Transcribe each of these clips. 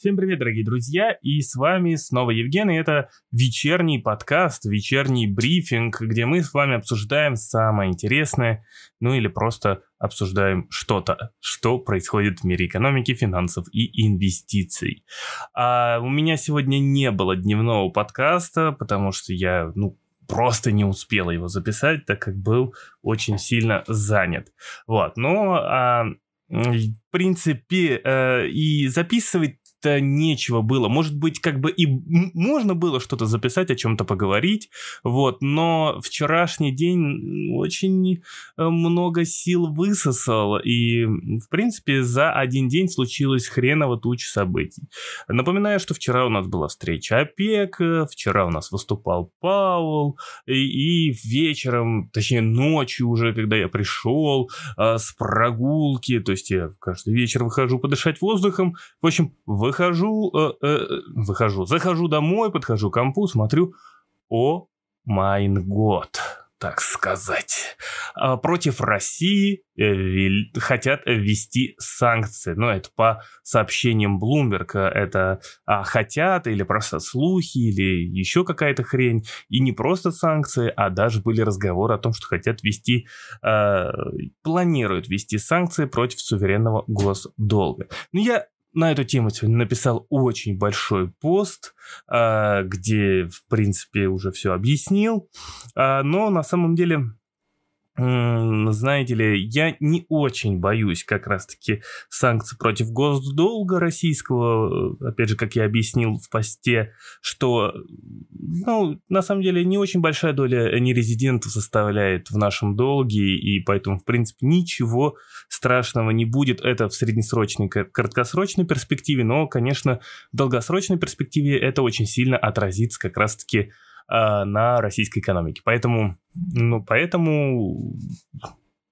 Всем привет, дорогие друзья, и с вами снова Евгений. Это вечерний подкаст, вечерний брифинг, где мы с вами обсуждаем самое интересное, ну или просто обсуждаем что-то, что происходит в мире экономики, финансов и инвестиций. А у меня сегодня не было дневного подкаста, потому что я, ну, просто не успел его записать, так как был очень сильно занят. Вот, но а, в принципе, э, и записывать как-то нечего было. Может быть, как бы и можно было что-то записать, о чем-то поговорить, вот, но вчерашний день очень э, много сил высосал, и, в принципе, за один день случилось хреново туча событий. Напоминаю, что вчера у нас была встреча ОПЕК, вчера у нас выступал Паул, и, и вечером, точнее ночью уже, когда я пришел э, с прогулки, то есть я каждый вечер выхожу подышать воздухом, в общем, в выхожу, э, э, выхожу, захожу домой, подхожу к компу, смотрю, о майн год, так сказать. А против России э, хотят ввести санкции. Ну, это по сообщениям Bloomberg. Это а, хотят или просто слухи, или еще какая-то хрень. И не просто санкции, а даже были разговоры о том, что хотят ввести, э, планируют ввести санкции против суверенного госдолга. Ну, я на эту тему сегодня написал очень большой пост, а, где, в принципе, уже все объяснил. А, но на самом деле знаете ли, я не очень боюсь как раз-таки санкций против госдолга российского. Опять же, как я объяснил в посте, что, ну, на самом деле, не очень большая доля нерезидентов составляет в нашем долге, и поэтому, в принципе, ничего страшного не будет. Это в среднесрочной, краткосрочной перспективе, но, конечно, в долгосрочной перспективе это очень сильно отразится как раз-таки э, на российской экономике. Поэтому, ну, поэтому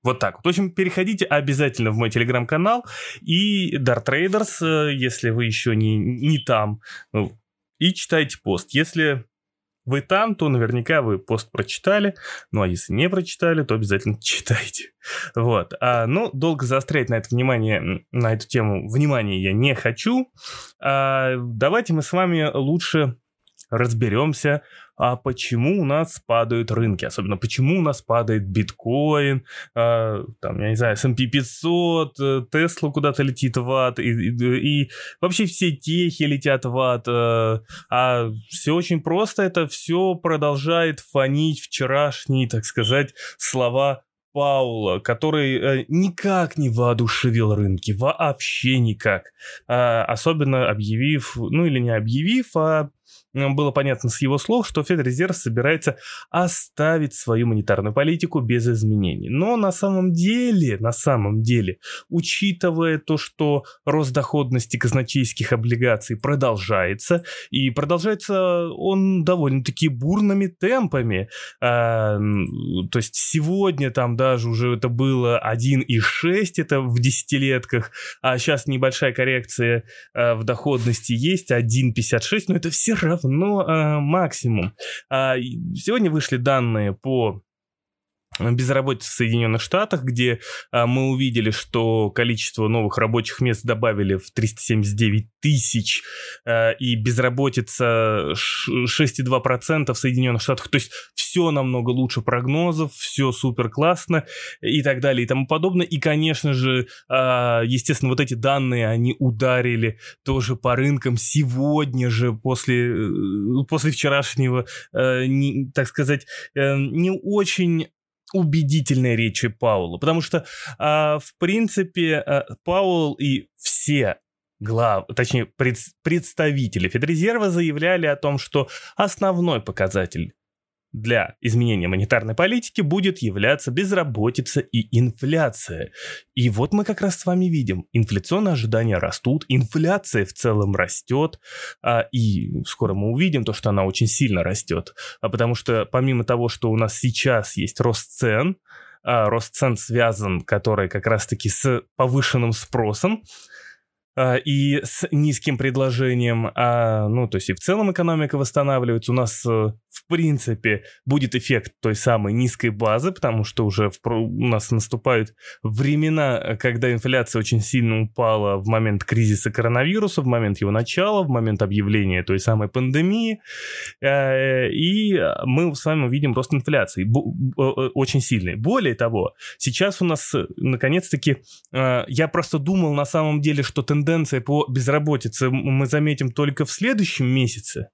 вот так вот. В общем, переходите обязательно в мой телеграм-канал и Dart Traders, э, если вы еще не, не там, ну, и читайте пост. Если вы там, то наверняка вы пост прочитали. Ну, а если не прочитали, то обязательно читайте. Вот. А, ну, долго заострять на это внимание, на эту тему внимание я не хочу. А, давайте мы с вами лучше разберемся, а почему у нас падают рынки, особенно почему у нас падает биткоин, а, там, я не знаю, S&P 500, Тесла куда-то летит в ад, и, и, и вообще все техи летят в ад, а, а все очень просто, это все продолжает фонить вчерашние, так сказать, слова Паула, который э, никак не воодушевил рынки, вообще никак. А, особенно объявив, ну или не объявив, а было понятно с его слов, что Федрезерв собирается оставить свою монетарную политику без изменений. Но на самом деле, на самом деле, учитывая то, что рост доходности казначейских облигаций продолжается, и продолжается он довольно-таки бурными темпами, а, то есть сегодня там даже уже это было 1,6, это в десятилетках, а сейчас небольшая коррекция а, в доходности есть, 1,56, но это все равно но э, максимум. А, сегодня вышли данные по безработицы в Соединенных Штатах, где а, мы увидели, что количество новых рабочих мест добавили в 379 тысяч, а, и безработица 6,2% в Соединенных Штатах. То есть все намного лучше прогнозов, все супер классно и так далее и тому подобное. И, конечно же, а, естественно, вот эти данные, они ударили тоже по рынкам сегодня же, после, э, после вчерашнего, э, не, так сказать, э, не очень убедительной речи Паула, потому что, а, в принципе, а, Паул и все глав, точнее, пред, представители Федрезерва заявляли о том, что основной показатель для изменения монетарной политики будет являться безработица и инфляция. И вот мы как раз с вами видим, инфляционные ожидания растут, инфляция в целом растет, а, и скоро мы увидим то, что она очень сильно растет, а потому что помимо того, что у нас сейчас есть рост цен, а, рост цен связан, который как раз-таки с повышенным спросом, и с низким предложением, а, ну, то есть и в целом экономика восстанавливается. У нас, э, в принципе, будет эффект той самой низкой базы, потому что уже в, у нас наступают времена, когда инфляция очень сильно упала в момент кризиса коронавируса, в момент его начала, в момент объявления той самой пандемии. Э, и мы с вами увидим рост инфляции очень сильный. Более того, сейчас у нас, наконец-таки, э, я просто думал на самом деле, что тенденция тенденция по безработице мы заметим только в следующем месяце.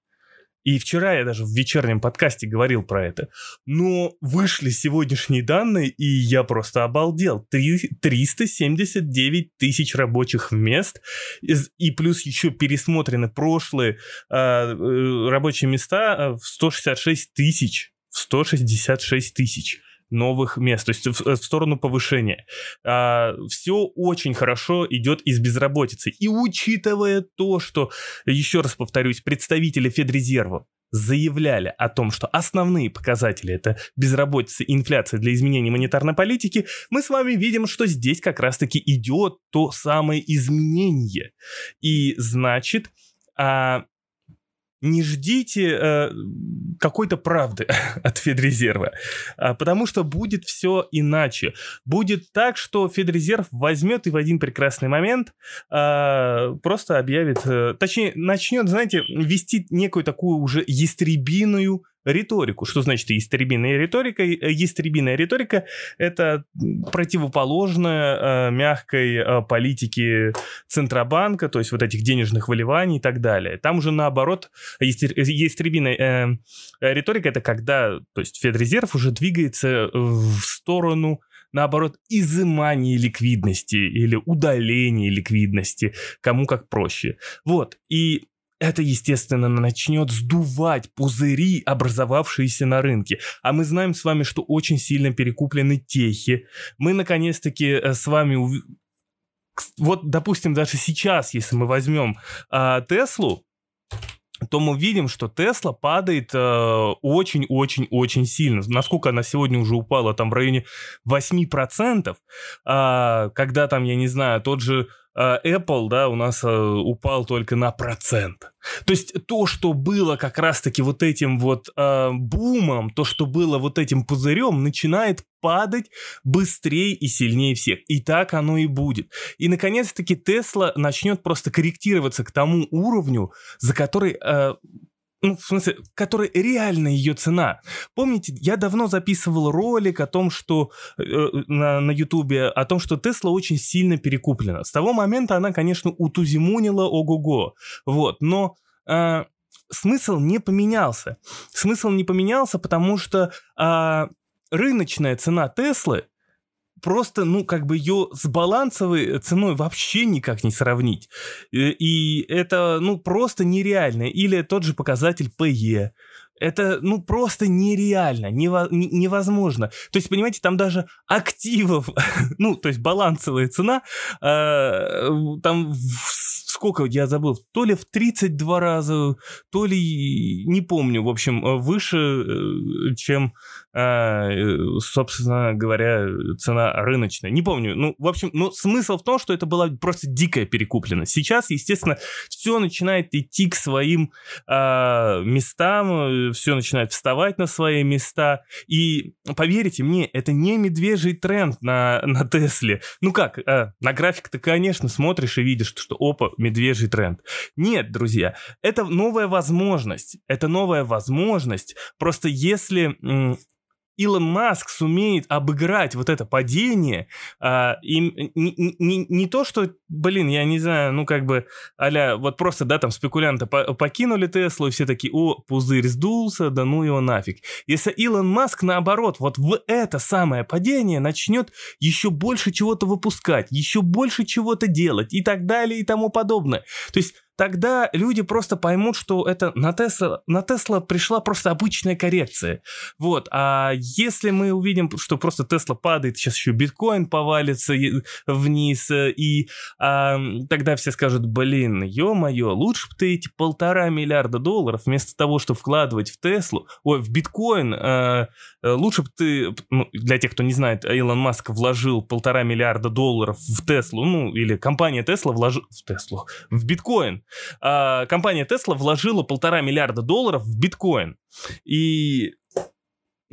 И вчера я даже в вечернем подкасте говорил про это. Но вышли сегодняшние данные, и я просто обалдел. 379 тысяч рабочих мест, и плюс еще пересмотрены прошлые а, э, рабочие места а, в 166 тысяч. В 166 тысяч новых мест, то есть в, в сторону повышения. А, все очень хорошо идет из безработицы. И учитывая то, что, еще раз повторюсь, представители Федрезерва заявляли о том, что основные показатели это безработица и инфляция для изменения монетарной политики, мы с вами видим, что здесь как раз-таки идет то самое изменение. И значит, а, не ждите э, какой-то правды от Федрезерва, а, потому что будет все иначе. Будет так, что Федрезерв возьмет и в один прекрасный момент э, просто объявит, э, точнее, начнет, знаете, вести некую такую уже ястребиную риторику. Что значит истребиная риторика? Истребиная риторика — это противоположная э, мягкой э, политике Центробанка, то есть вот этих денежных выливаний и так далее. Там уже наоборот, истребиная э, риторика — это когда, то есть Федрезерв уже двигается в сторону наоборот, изымание ликвидности или удаление ликвидности, кому как проще. Вот, и это, естественно, начнет сдувать пузыри, образовавшиеся на рынке. А мы знаем с вами, что очень сильно перекуплены техи. Мы, наконец-таки, э, с вами... Ув... Вот, допустим, даже сейчас, если мы возьмем а, Теслу, то мы видим, что Тесла падает очень-очень-очень э, сильно. Насколько она сегодня уже упала, там в районе 8%, а, когда там, я не знаю, тот же Apple, да, у нас а, упал только на процент. То есть то, что было как раз-таки вот этим вот э, бумом, то, что было вот этим пузырем, начинает падать быстрее и сильнее всех. И так оно и будет. И, наконец-таки, Тесла начнет просто корректироваться к тому уровню, за который э, ну, в смысле, который реально ее цена. Помните, я давно записывал ролик о том, что э, на, на Ютубе, о том, что Тесла очень сильно перекуплена. С того момента она, конечно, утузимунила ого-го. Вот, но э, смысл не поменялся. Смысл не поменялся, потому что э, рыночная цена Теслы просто, ну, как бы ее с балансовой ценой вообще никак не сравнить. Э, и это, ну, просто нереально. Или тот же показатель PE. Это, ну, просто нереально, невозможно. То есть, понимаете, там даже активов, ну, то есть балансовая цена, э, там сколько, я забыл, то ли в 32 раза, то ли, не помню, в общем, э, выше, э, чем, э, собственно говоря, цена рыночная. Не помню, ну, в общем, но смысл в том, что это была просто дикая перекуплена. Сейчас, естественно, все начинает идти к своим местам, все начинает вставать на свои места, и поверьте мне, это не медвежий тренд на, на Тесле. Ну как, на график ты, конечно, смотришь и видишь, что, опа, медвежий тренд. Нет, друзья, это новая возможность. Это новая возможность. Просто если Илон Маск сумеет обыграть вот это падение, а, и не, не, не то, что, блин, я не знаю, ну как бы, аля, вот просто, да, там спекулянты покинули Теслу, и все такие, о, пузырь сдулся, да ну его нафиг. Если Илон Маск, наоборот, вот в это самое падение начнет еще больше чего-то выпускать, еще больше чего-то делать и так далее и тому подобное. То есть тогда люди просто поймут, что это на Тесла, на Тесла пришла просто обычная коррекция. Вот, а если мы увидим, что просто Тесла падает, сейчас еще биткоин повалится вниз, и а, тогда все скажут, блин, ё-моё, лучше бы ты эти полтора миллиарда долларов вместо того, чтобы вкладывать в Теслу, ой, в биткоин, а, лучше бы ты, ну, для тех, кто не знает, Илон Маск вложил полтора миллиарда долларов в Теслу, ну, или компания Тесла вложила в Теслу, в биткоин. А, компания Тесла вложила полтора миллиарда долларов в биткоин. И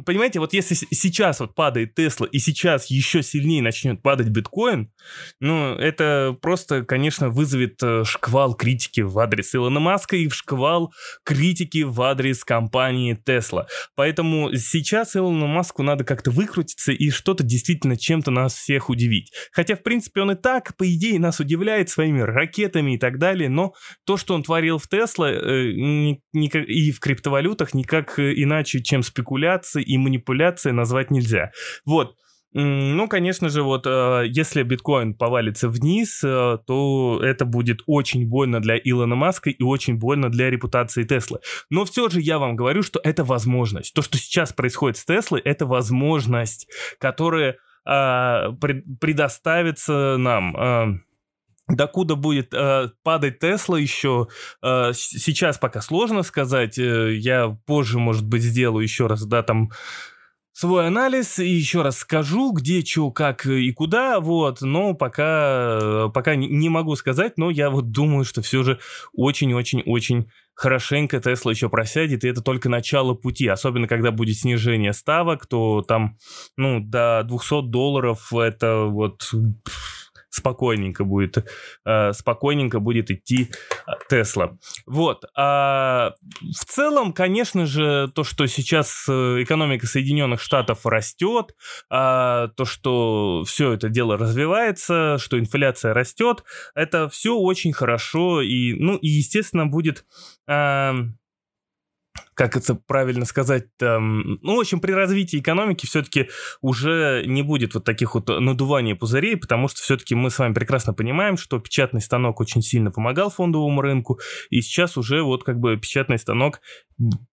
понимаете, вот если сейчас вот падает Тесла и сейчас еще сильнее начнет падать биткоин, ну, это просто, конечно, вызовет э, шквал критики в адрес Илона Маска и шквал критики в адрес компании Тесла. Поэтому сейчас Илону Маску надо как-то выкрутиться и что-то действительно чем-то нас всех удивить. Хотя, в принципе, он и так, по идее, нас удивляет своими ракетами и так далее, но то, что он творил в Тесла э, и в криптовалютах, никак э, иначе, чем спекуляции и манипуляции назвать нельзя. Вот. Ну, конечно же, вот э, если биткоин повалится вниз, э, то это будет очень больно для Илона Маска и очень больно для репутации Теслы. Но все же я вам говорю, что это возможность. То, что сейчас происходит с Теслой, это возможность, которая э, предоставится нам. Докуда будет э, падать Тесла еще, э, сейчас пока сложно сказать. Э, я позже, может быть, сделаю еще раз, да, там свой анализ и еще раз скажу, где, что, как и куда, вот, но пока, пока не могу сказать, но я вот думаю, что все же очень-очень-очень хорошенько Тесла еще просядет, и это только начало пути, особенно когда будет снижение ставок, то там, ну, до 200 долларов это вот спокойненько будет, э, спокойненько будет идти э, Тесла. Вот. А в целом, конечно же, то, что сейчас э, экономика Соединенных Штатов растет, а то, что все это дело развивается, что инфляция растет, это все очень хорошо и, ну, и естественно будет а, как это правильно сказать, там, ну, в общем, при развитии экономики все-таки уже не будет вот таких вот надуваний пузырей, потому что все-таки мы с вами прекрасно понимаем, что печатный станок очень сильно помогал фондовому рынку, и сейчас уже вот как бы печатный станок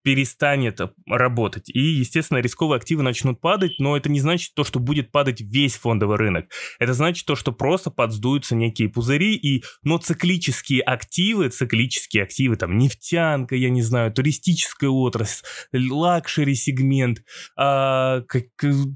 перестанет работать. И, естественно, рисковые активы начнут падать, но это не значит то, что будет падать весь фондовый рынок. Это значит то, что просто подсдуются некие пузыри, и, но циклические активы, циклические активы, там, нефтянка, я не знаю, туристическая отрасль, luxury сегмент, а, как,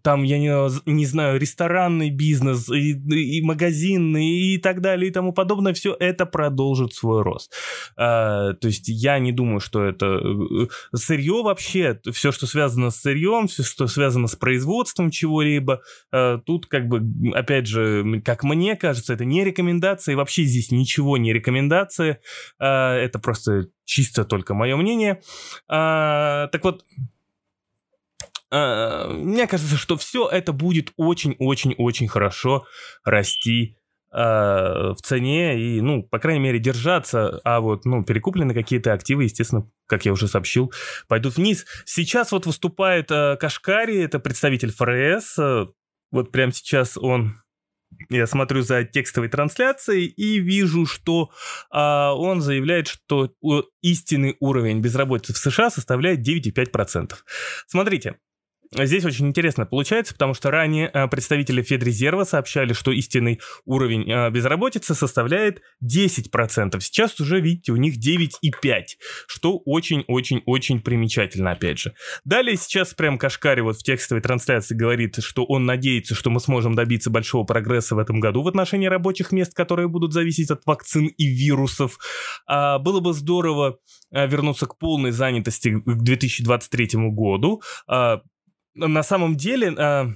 там, я не, не знаю, ресторанный бизнес, и, и магазинный, и так далее, и тому подобное, все это продолжит свой рост. А, то есть я не думаю, что это э, сырье вообще, все, что связано с сырьем, все, что связано с производством чего-либо, э, тут как бы, опять же, как мне кажется, это не рекомендация, и вообще здесь ничего не рекомендация, э, это просто чисто только мое мнение. Э, так вот, мне кажется, что все это будет очень-очень-очень хорошо расти в цене и, ну, по крайней мере, держаться, а вот, ну, перекуплены какие-то активы, естественно, как я уже сообщил, пойдут вниз. Сейчас вот выступает э, Кашкари, это представитель ФРС, э, вот прямо сейчас он я смотрю за текстовой трансляцией и вижу, что а, он заявляет, что истинный уровень безработицы в США составляет 9,5%. Смотрите, Здесь очень интересно получается, потому что ранее э, представители Федрезерва сообщали, что истинный уровень э, безработицы составляет 10%. Сейчас уже, видите, у них 9,5%, что очень-очень-очень примечательно, опять же. Далее сейчас прям Кашкари вот в текстовой трансляции говорит, что он надеется, что мы сможем добиться большого прогресса в этом году в отношении рабочих мест, которые будут зависеть от вакцин и вирусов. А, было бы здорово э, вернуться к полной занятости к 2023 году. На самом деле а,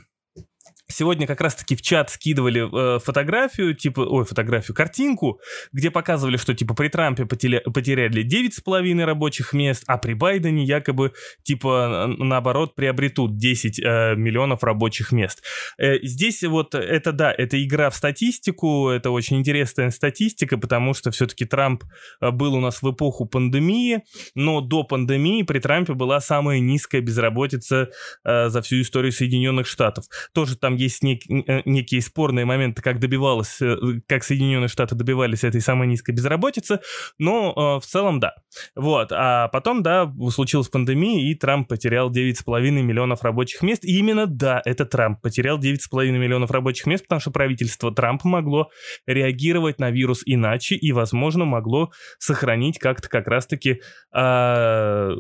Сегодня как раз-таки в чат скидывали э, фотографию, типа, ой, фотографию, картинку, где показывали, что типа при Трампе потеря, потеряли 9,5 рабочих мест, а при Байдене якобы типа наоборот приобретут 10 э, миллионов рабочих мест. Э, здесь вот это да, это игра в статистику, это очень интересная статистика, потому что все-таки Трамп э, был у нас в эпоху пандемии, но до пандемии при Трампе была самая низкая безработица э, за всю историю Соединенных Штатов. Тоже там там есть нек, э, некие спорные моменты, как добивалось, э, как Соединенные Штаты добивались этой самой низкой безработицы, но в целом да. Вот, а потом, да, случилась пандемия, и Трамп потерял 9,5 миллионов рабочих мест, и именно, да, это Трамп потерял 9,5 миллионов рабочих мест, потому что правительство Трампа могло реагировать на вирус иначе, и, возможно, могло сохранить как-то как раз-таки э,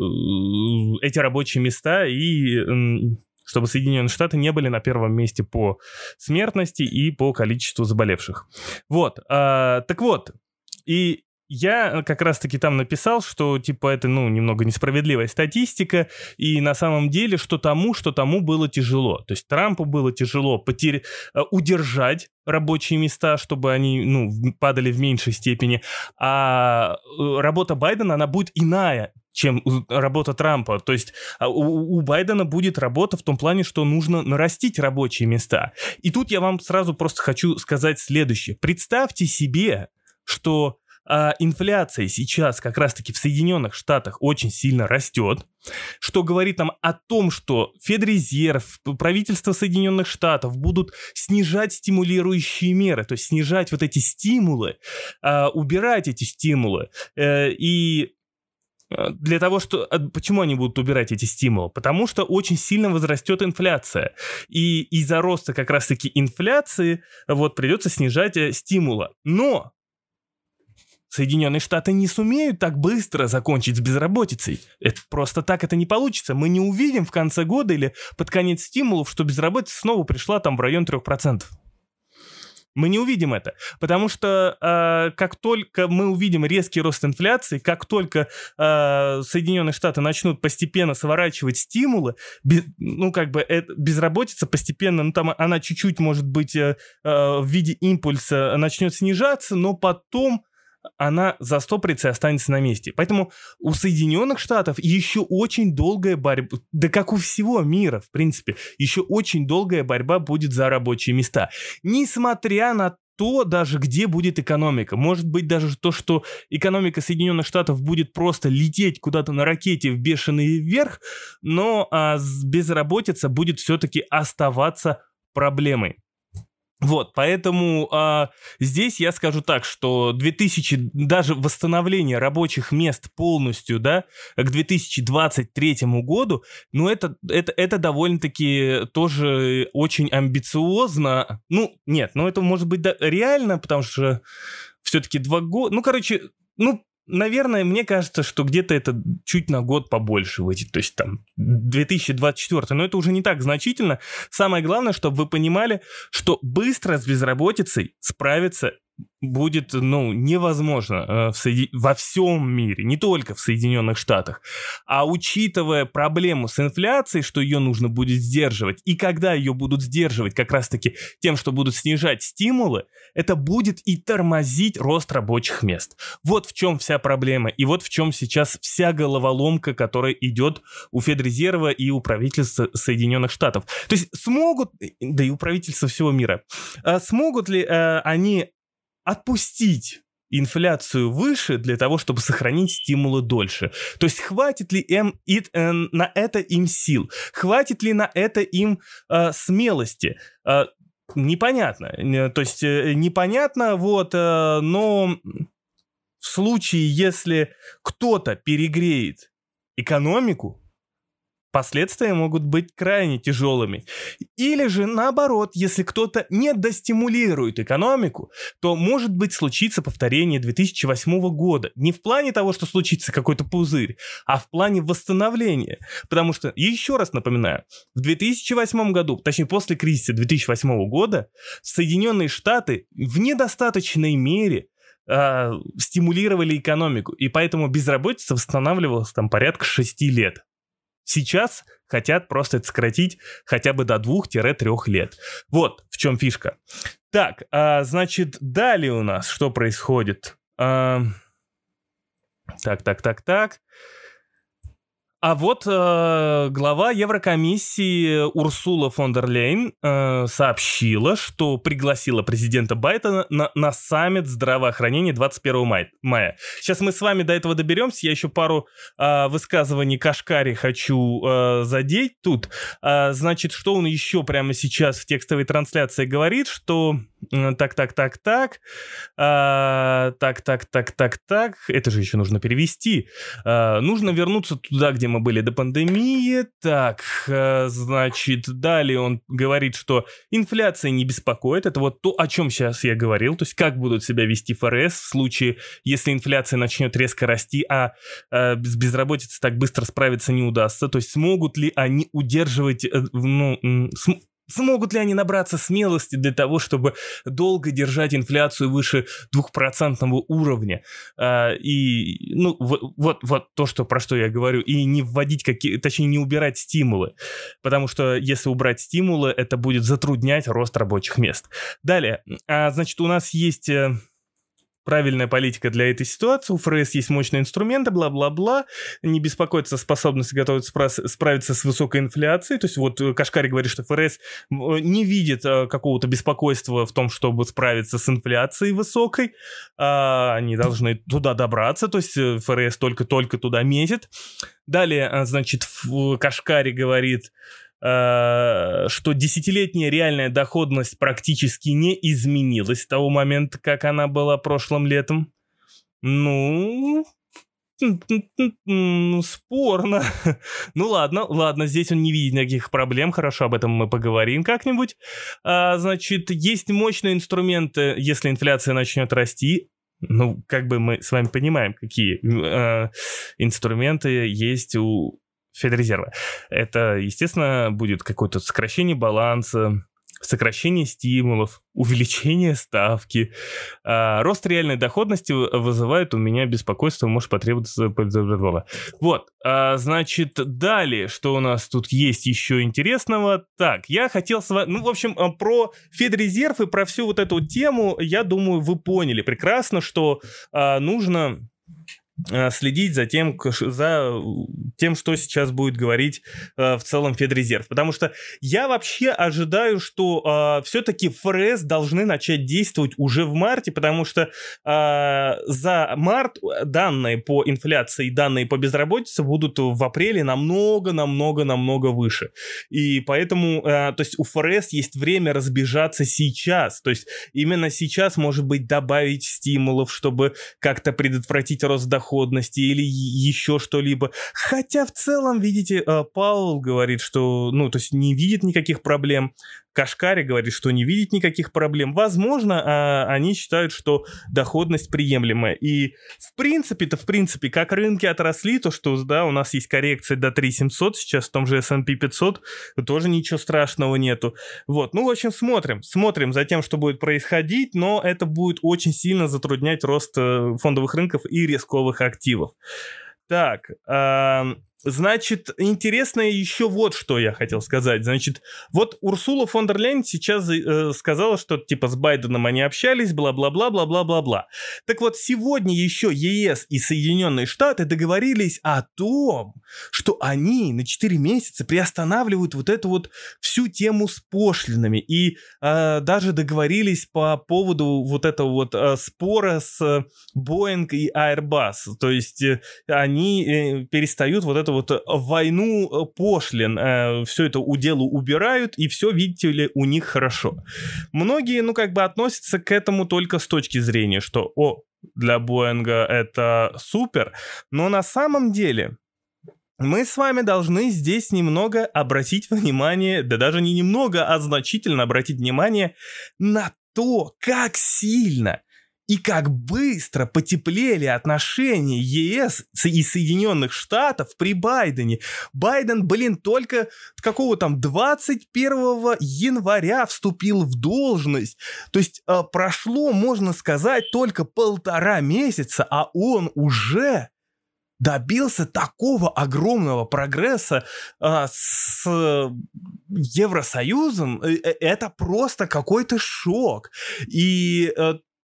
эти рабочие места и чтобы Соединенные Штаты не были на первом месте по смертности и по количеству заболевших. Вот, э, так вот, и я как раз-таки там написал, что, типа, это, ну, немного несправедливая статистика, и на самом деле, что тому, что тому было тяжело. То есть Трампу было тяжело потер... Э, удержать рабочие места, чтобы они, ну, падали в меньшей степени, а э, работа Байдена, она будет иная, чем работа Трампа. То есть а, у, у Байдена будет работа в том плане, что нужно нарастить рабочие места. И тут я вам сразу просто хочу сказать следующее. Представьте себе, что а, инфляция сейчас как раз-таки в Соединенных Штатах очень сильно растет, что говорит нам о том, что Федрезерв, правительство Соединенных Штатов будут снижать стимулирующие меры, то есть снижать вот эти стимулы, а, убирать эти стимулы. Э, и э, для того, что... А, почему они будут убирать эти стимулы? Потому что очень сильно возрастет инфляция. И из-за роста как раз-таки инфляции вот придется снижать э, стимула. Но Соединенные Штаты не сумеют так быстро закончить с безработицей. Это просто так это не получится. Мы не увидим в конце года или под конец стимулов, что безработица снова пришла там в район 3%. Мы не увидим это, потому что э, как только мы увидим резкий рост инфляции, как только э, Соединенные Штаты начнут постепенно сворачивать стимулы, без, ну как бы это, безработица постепенно, ну там она чуть-чуть может быть э, э, в виде импульса начнет снижаться, но потом она за стоприцей останется на месте. Поэтому у Соединенных Штатов еще очень долгая борьба, да как у всего мира, в принципе, еще очень долгая борьба будет за рабочие места. Несмотря на то даже, где будет экономика. Может быть даже то, что экономика Соединенных Штатов будет просто лететь куда-то на ракете в бешеный вверх, но а, безработица будет все-таки оставаться проблемой. Вот, поэтому а, здесь я скажу так, что 2000, даже восстановление рабочих мест полностью, да, к 2023 году, ну, это, это, это довольно-таки тоже очень амбициозно. Ну, нет, ну, это может быть да, реально, потому что все-таки два года, ну, короче, ну, Наверное, мне кажется, что где-то это чуть на год побольше выйдет, то есть там 2024, но это уже не так значительно. Самое главное, чтобы вы понимали, что быстро с безработицей справиться будет, ну, невозможно э, в Соеди... во всем мире, не только в Соединенных Штатах. А учитывая проблему с инфляцией, что ее нужно будет сдерживать, и когда ее будут сдерживать как раз-таки тем, что будут снижать стимулы, это будет и тормозить рост рабочих мест. Вот в чем вся проблема, и вот в чем сейчас вся головоломка, которая идет у Федрезерва и у правительства Соединенных Штатов. То есть смогут, да и у правительства всего мира, а смогут ли э, они отпустить инфляцию выше для того, чтобы сохранить стимулы дольше. То есть хватит ли им, э, на это им сил? Хватит ли на это им э, смелости? Э, непонятно. Э, то есть э, непонятно, вот, э, но в случае, если кто-то перегреет экономику, Последствия могут быть крайне тяжелыми. Или же наоборот, если кто-то не достимулирует экономику, то может быть случится повторение 2008 года. Не в плане того, что случится какой-то пузырь, а в плане восстановления. Потому что, еще раз напоминаю, в 2008 году, точнее после кризиса 2008 года, Соединенные Штаты в недостаточной мере э, стимулировали экономику, и поэтому безработица восстанавливалась там порядка 6 лет. Сейчас хотят просто это сократить хотя бы до 2-3 лет. Вот в чем фишка. Так, а, значит, далее у нас что происходит? А, так, так, так, так. А вот э, глава Еврокомиссии Урсула фон дер Лейн э, сообщила, что пригласила президента Байдена на, на саммит здравоохранения 21 мая, мая. Сейчас мы с вами до этого доберемся. Я еще пару э, высказываний Кашкари хочу э, задеть тут. Э, значит, что он еще прямо сейчас в текстовой трансляции говорит, что так, так, так, так, а, так, так, так, так, так. Это же еще нужно перевести. А, нужно вернуться туда, где мы были до пандемии. Так, а, значит, далее он говорит, что инфляция не беспокоит. Это вот то, о чем сейчас я говорил. То есть, как будут себя вести ФРС в случае, если инфляция начнет резко расти, а, а с безработицей так быстро справиться не удастся. То есть, смогут ли они удерживать, э, ну, см Смогут ли они набраться смелости для того, чтобы долго держать инфляцию выше двухпроцентного уровня? А, и, ну, вот, вот то, что, про что я говорю. И не вводить какие, точнее, не убирать стимулы. Потому что если убрать стимулы, это будет затруднять рост рабочих мест. Далее, а, значит, у нас есть э, правильная политика для этой ситуации, у ФРС есть мощные инструменты, бла-бла-бла, не беспокоиться о способности готовиться справиться с высокой инфляцией, то есть вот э, Кашкари говорит, что ФРС э, не видит э, какого-то беспокойства в том, чтобы справиться с инфляцией высокой, а они должны туда добраться, то есть ФРС только-только туда метит. Далее, значит, Кашкари говорит, что десятилетняя реальная доходность практически не изменилась с того момента, как она была прошлым летом. Ну, спорно. ну ладно, ладно, здесь он не видит никаких проблем, хорошо, об этом мы поговорим как-нибудь. А, значит, есть мощные инструменты, если инфляция начнет расти. Ну, как бы мы с вами понимаем, какие э, инструменты есть у Федрезерва. Это, естественно, будет какое-то сокращение баланса, сокращение стимулов, увеличение ставки. А, рост реальной доходности вызывает у меня беспокойство, может потребоваться... Вот, а, значит, далее, что у нас тут есть еще интересного? Так, я хотел с вами... Ну, в общем, а, про Федрезерв и про всю вот эту тему, я думаю, вы поняли прекрасно, что а, нужно следить за тем, за тем, что сейчас будет говорить э, в целом Федрезерв. Потому что я вообще ожидаю, что э, все-таки ФРС должны начать действовать уже в марте, потому что э, за март данные по инфляции, данные по безработице будут в апреле намного-намного-намного выше. И поэтому, э, то есть у ФРС есть время разбежаться сейчас. То есть именно сейчас, может быть, добавить стимулов, чтобы как-то предотвратить рост дохода доходности или еще что-либо. Хотя в целом, видите, э, Паул говорит, что, ну, то есть не видит никаких проблем. Кашкари говорит, что не видит никаких проблем. Возможно, а, они считают, что доходность приемлемая. И в принципе-то, в принципе, как рынки отросли, то что, да, у нас есть коррекция до 3700, сейчас в том же S&P 500, тоже ничего страшного нету. Вот, ну, в общем, смотрим, смотрим за тем, что будет происходить, но это будет очень сильно затруднять рост э, фондовых рынков и рисковых активов. Так, Значит, интересно еще вот что я хотел сказать. Значит, вот Урсула фон дер Лейн сейчас э, сказала, что типа с Байденом они общались, бла-бла-бла, бла-бла-бла-бла. Так вот, сегодня еще ЕС и Соединенные Штаты договорились о том, что они на 4 месяца приостанавливают вот эту вот всю тему с пошлинами. И э, даже договорились по поводу вот этого вот э, спора с Boeing и Airbus. То есть э, они э, перестают вот эту вот э, войну э, пошлин, э, все это уделу убирают, и все, видите ли, у них хорошо. Многие, ну, как бы относятся к этому только с точки зрения, что, о, для Боинга это супер, но на самом деле мы с вами должны здесь немного обратить внимание, да даже не немного, а значительно обратить внимание на то, как сильно и как быстро потеплели отношения ЕС и Соединенных Штатов при Байдене. Байден, блин, только какого там 21 января вступил в должность. То есть э, прошло, можно сказать, только полтора месяца, а он уже добился такого огромного прогресса а, с Евросоюзом, э, э, это просто какой-то шок. И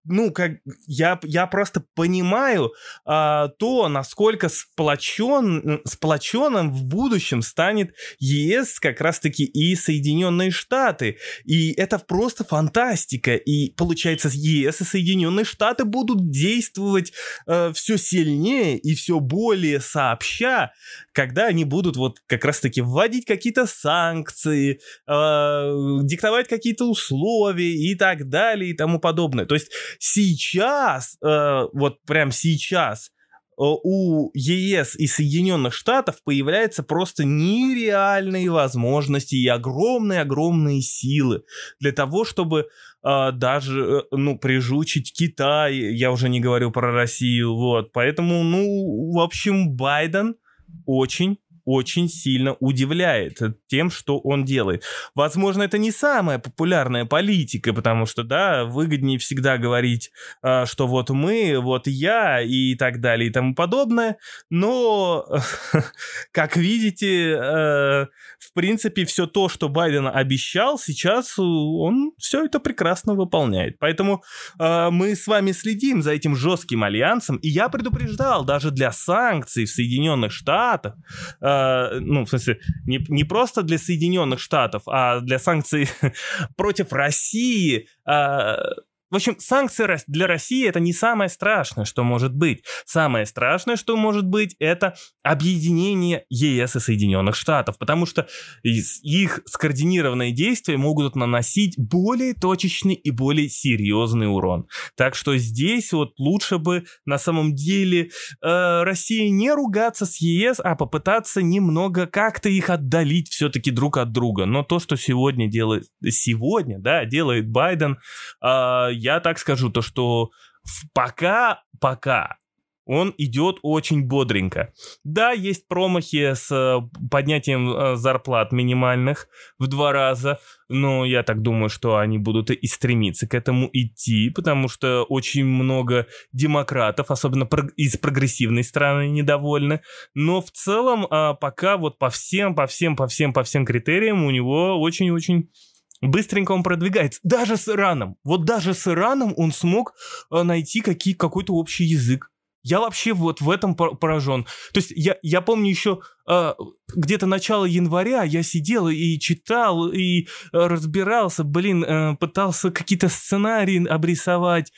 ну, как я, я просто понимаю а, то, насколько сплочен, сплоченным в будущем станет ЕС как раз-таки и Соединенные Штаты. И это просто фантастика. И получается, ЕС и Соединенные Штаты будут действовать э, все сильнее и все более сообща, когда они будут вот как раз-таки вводить какие-то санкции, э, диктовать какие-то условия и так далее и тому подобное. То есть сейчас, э, вот прям сейчас, э, у ЕС и Соединенных Штатов появляются просто нереальные возможности и огромные-огромные силы для того, чтобы э, даже, э, ну, прижучить Китай, я уже не говорю про Россию, вот, поэтому, ну, в общем, Байден очень очень сильно удивляет тем, что он делает. Возможно, это не самая популярная политика, потому что, да, выгоднее всегда говорить, а, что вот мы, вот я и так далее и тому подобное, но, как видите, э, в принципе, все то, что Байден обещал, сейчас он все это прекрасно выполняет. Поэтому э, мы с вами следим за этим жестким альянсом, и я предупреждал, даже для санкций в Соединенных Штатах, э, ну, в смысле, не, не просто для Соединенных Штатов, а для санкций против России, э, в общем, санкции для России это не самое страшное, что может быть. Самое страшное, что может быть, это объединение ЕС и Соединенных Штатов, потому что их скоординированные действия могут наносить более точечный и более серьезный урон. Так что здесь вот лучше бы на самом деле э, России не ругаться с ЕС, а попытаться немного как-то их отдалить все-таки друг от друга. Но то, что сегодня делает сегодня, да, делает Байден, э, я так скажу, то что пока, пока он идет очень бодренько. Да, есть промахи с э, поднятием э, зарплат минимальных в два раза, но я так думаю, что они будут и стремиться к этому идти, потому что очень много демократов, особенно из прогрессивной страны, недовольны. Но в целом а, пока вот по всем, по всем, по всем, по всем критериям у него очень-очень Быстренько он продвигается. Даже с Ираном. Вот даже с Ираном он смог э, найти какие, какой-то общий язык. Я вообще вот в этом поражен. То есть я, я помню еще э, где-то начало января я сидел и читал, и э, разбирался, блин, пытался какие-то сценарии обрисовать.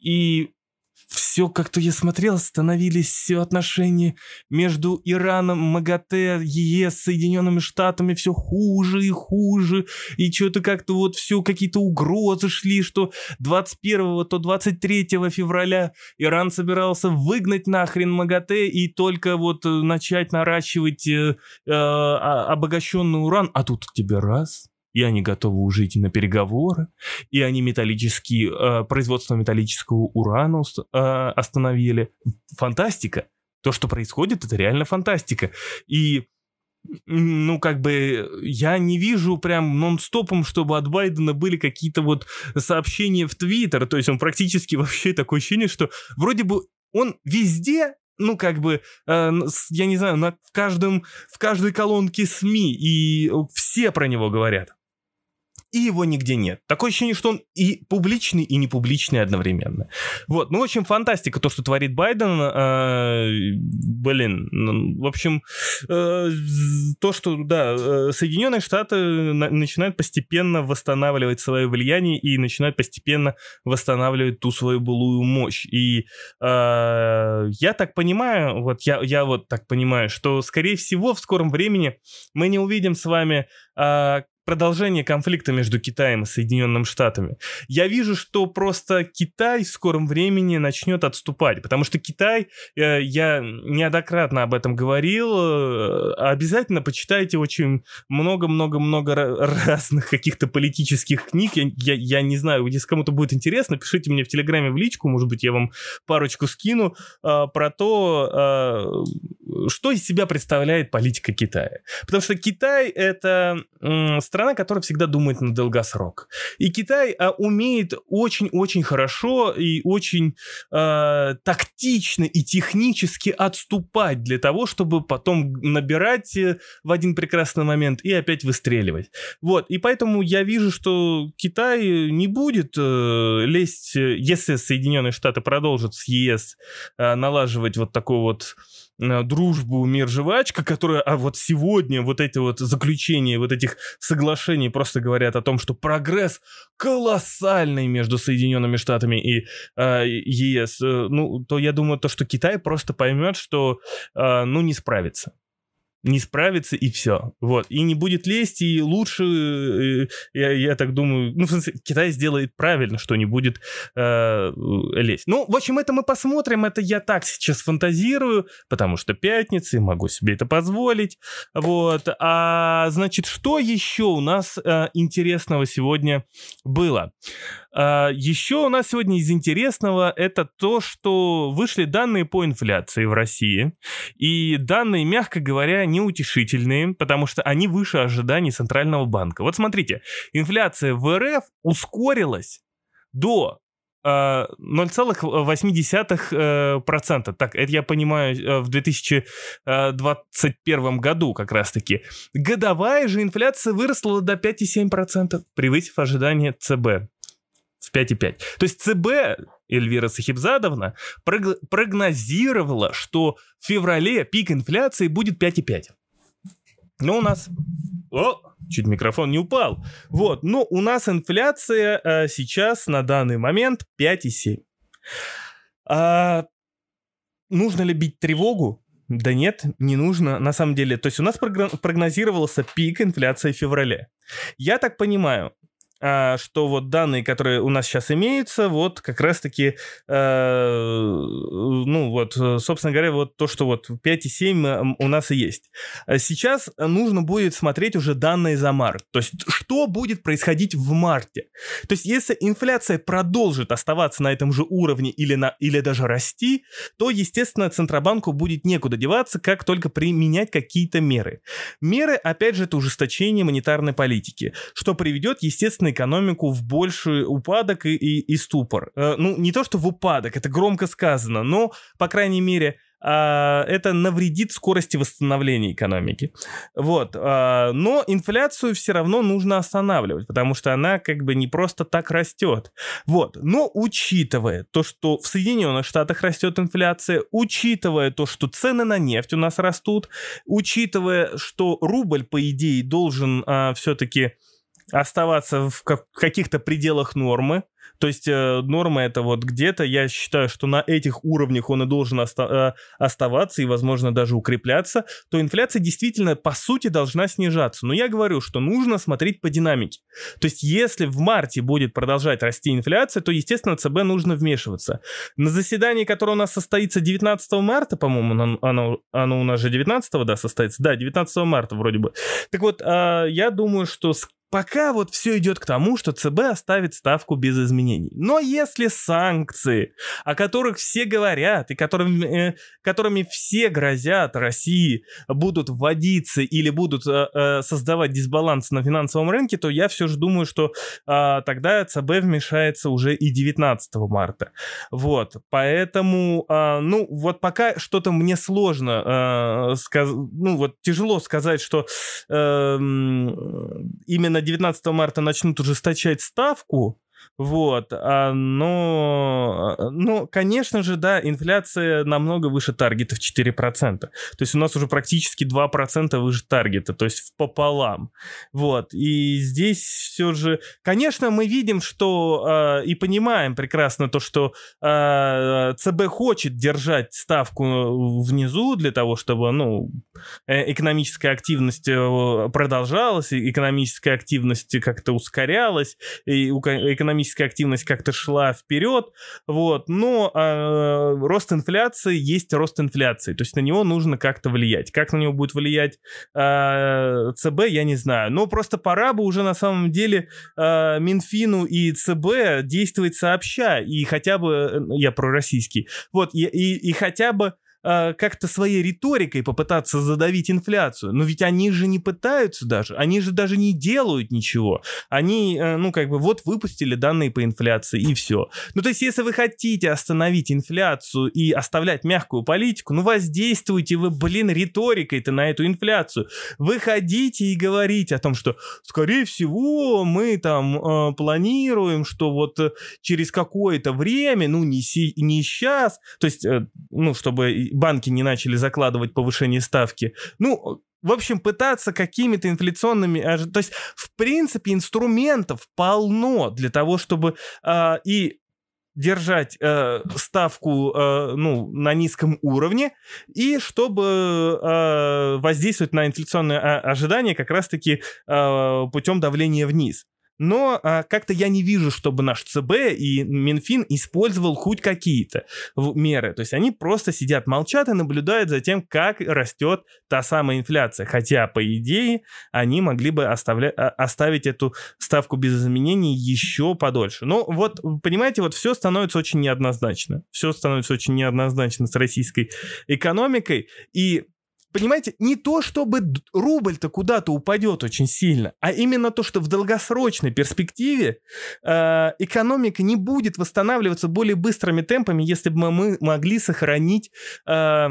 И все как-то я смотрел, становились все отношения между Ираном, МАГАТЭ, ЕС, Соединенными Штатами все хуже и хуже, и что-то как-то вот все какие-то угрозы шли, что 21 то 23 февраля Иран собирался выгнать нахрен МАГАТЭ и только вот э, начать наращивать э, э, обогащенный уран, а тут тебе раз, и они готовы уже идти на переговоры, и они металлические, э, производство металлического урана э, остановили. Фантастика. То, что происходит, это реально фантастика. И ну, как бы, я не вижу прям нон-стопом, чтобы от Байдена были какие-то вот сообщения в Твиттер. То есть он практически вообще такое ощущение, что вроде бы он везде ну, как бы, э, я не знаю, на каждом, в каждой колонке СМИ, и все про него говорят и его нигде нет. Такое ощущение, что он и публичный, и не публичный одновременно. Вот, ну, в общем, фантастика, то, что творит Байден. Э, блин, ну, в общем, э, то, что, да, э, Соединенные Штаты на, начинают постепенно восстанавливать свое влияние и начинают постепенно восстанавливать ту свою былую мощь. И э, я так понимаю, вот я, я вот так понимаю, что, скорее всего, в скором времени мы не увидим с вами э, продолжение конфликта между Китаем и Соединенными Штатами. Я вижу, что просто Китай в скором времени начнет отступать, потому что Китай, э, я неоднократно об этом говорил, э, обязательно почитайте очень много-много-много разных каких-то политических книг. Я, я, я не знаю, если кому-то будет интересно, пишите мне в Телеграме в личку, может быть, я вам парочку скину, э, про то, что из себя представляет политика Китая. Потому что Китай это страна, которая всегда думает на долгосрок. И Китай а, умеет очень-очень хорошо и очень э, тактично и технически отступать для того, чтобы потом набирать э, в один прекрасный момент и опять выстреливать. Вот, и поэтому я вижу, что Китай не будет э, лезть, если Соединенные Штаты продолжат с ЕС э, налаживать вот такой вот Э, дружбу мир жвачка, которая, а вот сегодня вот эти вот заключения вот этих соглашений просто говорят о том, что прогресс колоссальный между Соединенными Штатами и э, ЕС, ну, то я думаю, то, что Китай просто поймет, что, э, ну, не справится не справится и все. Вот. И не будет лезть, и лучше, э, я, я так думаю, ну, в смысле, Китай сделает правильно, что не будет э, лезть. Ну, в общем, это мы посмотрим, это я так сейчас фантазирую, потому что пятница, и могу себе это позволить. Вот. А, значит, что еще у нас э, интересного сегодня было? А, еще у нас сегодня из интересного это то, что вышли данные по инфляции в России. И данные, мягко говоря, неутешительные, потому что они выше ожиданий Центрального банка. Вот смотрите, инфляция в РФ ускорилась до 0,8%. Э, э, так, это я понимаю э, в 2021 году как раз-таки. Годовая же инфляция выросла до 5,7%, превысив ожидания ЦБ в 5,5. То есть ЦБ Эльвира Сахибзадовна прогнозировала, что в феврале пик инфляции будет 5,5. Ну, у нас... О, чуть микрофон не упал. Вот, ну, у нас инфляция а, сейчас на данный момент 5,7. А, нужно ли бить тревогу? Да нет, не нужно, на самом деле. То есть у нас прогнозировался пик инфляции в феврале. Я так понимаю, что вот данные, которые у нас сейчас имеются, вот как раз-таки, э, ну вот, собственно говоря, вот то, что вот 5,7 у нас и есть. Сейчас нужно будет смотреть уже данные за март. То есть, что будет происходить в марте. То есть, если инфляция продолжит оставаться на этом же уровне или, на, или даже расти, то, естественно, Центробанку будет некуда деваться, как только применять какие-то меры. Меры, опять же, это ужесточение монетарной политики, что приведет, естественно, естественно, экономику в больший упадок и, и, и ступор. Э, ну, не то, что в упадок, это громко сказано, но, по крайней мере, а, это навредит скорости восстановления экономики. Вот. А, но инфляцию все равно нужно останавливать, потому что она как бы не просто так растет. Вот. Но учитывая то, что в Соединенных Штатах растет инфляция, учитывая то, что цены на нефть у нас растут, учитывая, что рубль, по идее, должен а, все-таки оставаться в каких-то пределах нормы. То есть э, норма это вот где-то, я считаю, что на этих уровнях он и должен оста- э, оставаться и, возможно, даже укрепляться, то инфляция действительно, по сути, должна снижаться. Но я говорю, что нужно смотреть по динамике. То есть если в марте будет продолжать расти инфляция, то, естественно, ЦБ нужно вмешиваться. На заседании, которое у нас состоится 19 марта, по-моему, оно, оно, у нас же 19 да, состоится? Да, 19 марта вроде бы. Так вот, э, я думаю, что Пока вот все идет к тому, что ЦБ оставит ставку без изменений. Но если санкции, о которых все говорят и которыми, э, которыми все грозят России, будут вводиться или будут э, э, создавать дисбаланс на финансовом рынке, то я все же думаю, что э, тогда ЦБ вмешается уже и 19 марта. Вот, поэтому, э, ну, вот пока что-то мне сложно, э, ну, вот тяжело сказать, что э, именно 19 марта начнут ужесточать ставку, вот, а, но, ну, конечно же, да, инфляция намного выше таргета в 4%. То есть у нас уже практически 2% выше таргета, то есть пополам. Вот, и здесь все же, конечно, мы видим, что э, и понимаем прекрасно то, что э, ЦБ хочет держать ставку внизу для того, чтобы, ну, э, экономическая активность э, продолжалась, экономическая активность как-то ускорялась, и экономическая экономическая активность как-то шла вперед, вот, но э, рост инфляции есть рост инфляции, то есть на него нужно как-то влиять. Как на него будет влиять э, ЦБ, я не знаю, но просто пора бы уже на самом деле э, Минфину и ЦБ действовать сообща, и хотя бы, э, я пророссийский, вот, и, и, и хотя бы э, как-то своей риторикой попытаться задавить инфляцию. Но ведь они же не пытаются даже, они же даже не делают ничего. Они, э, ну, как бы, вот выпустили данные по инфляции и все. Ну, то есть, если вы хотите остановить инфляцию и оставлять мягкую политику, ну, воздействуйте вы, блин, риторикой-то на эту инфляцию. Выходите и говорите о том, что, скорее всего, мы там э, планируем, что вот э, через какое-то время, ну, не, си, не сейчас, то есть, э, ну, чтобы банки не начали закладывать повышение ставки, ну, в общем, пытаться какими-то инфляционными... То есть, в принципе, инструментов полно для того, чтобы э, и держать э, ставку э, ну, на низком уровне, и чтобы э, воздействовать на инфляционные ожидания как раз-таки э, путем давления вниз но а, как-то я не вижу, чтобы наш ЦБ и Минфин использовал хоть какие-то меры. То есть они просто сидят, молчат и наблюдают за тем, как растет та самая инфляция. Хотя, по идее, они могли бы оставля... А, оставить эту ставку без изменений еще подольше. Но вот, понимаете, вот все становится очень неоднозначно. Все становится очень неоднозначно с российской экономикой. И понимаете, не то, чтобы рубль-то куда-то упадет очень сильно, а именно то, что в долгосрочной перспективе э, экономика не будет восстанавливаться более быстрыми темпами, если бы мы могли сохранить э,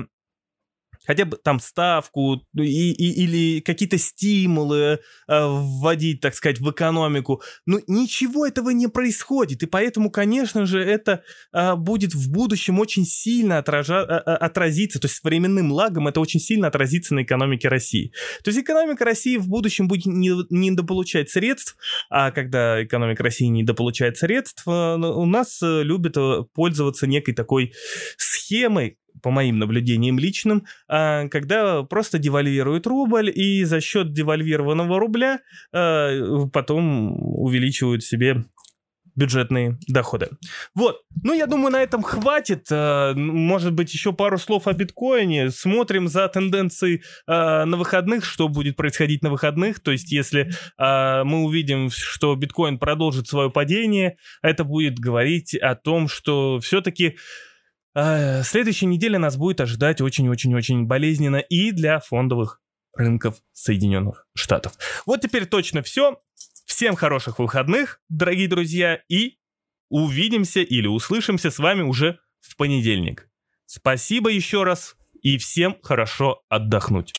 хотя бы там ставку и, и, или какие-то стимулы э, вводить, так сказать, в экономику. Но ничего этого не происходит, и поэтому, конечно же, это э, будет в будущем очень сильно отража, э, э отразиться, то есть с временным лагом это очень сильно отразится на экономике России. То есть экономика России в будущем будет не, не недополучать средств, а когда экономика России не недополучает средств, э, ну, у нас любят пользоваться некой такой схемой, по моим наблюдениям личным, а, когда просто девальвируют рубль и за счет девальвированного рубля а, потом увеличивают себе бюджетные доходы. Вот. Ну, я думаю, на этом хватит. А, может быть, еще пару слов о биткоине. Смотрим за тенденцией на выходных, что будет происходить на выходных. То есть, если мы увидим, что биткоин продолжит свое падение, это будет говорить о том, что все-таки а, следующая неделя нас будет ожидать очень-очень-очень болезненно и для фондовых рынков Соединенных Штатов. Вот теперь точно все. Всем хороших выходных, дорогие друзья, и увидимся или услышимся с вами уже в понедельник. Спасибо еще раз и всем хорошо отдохнуть.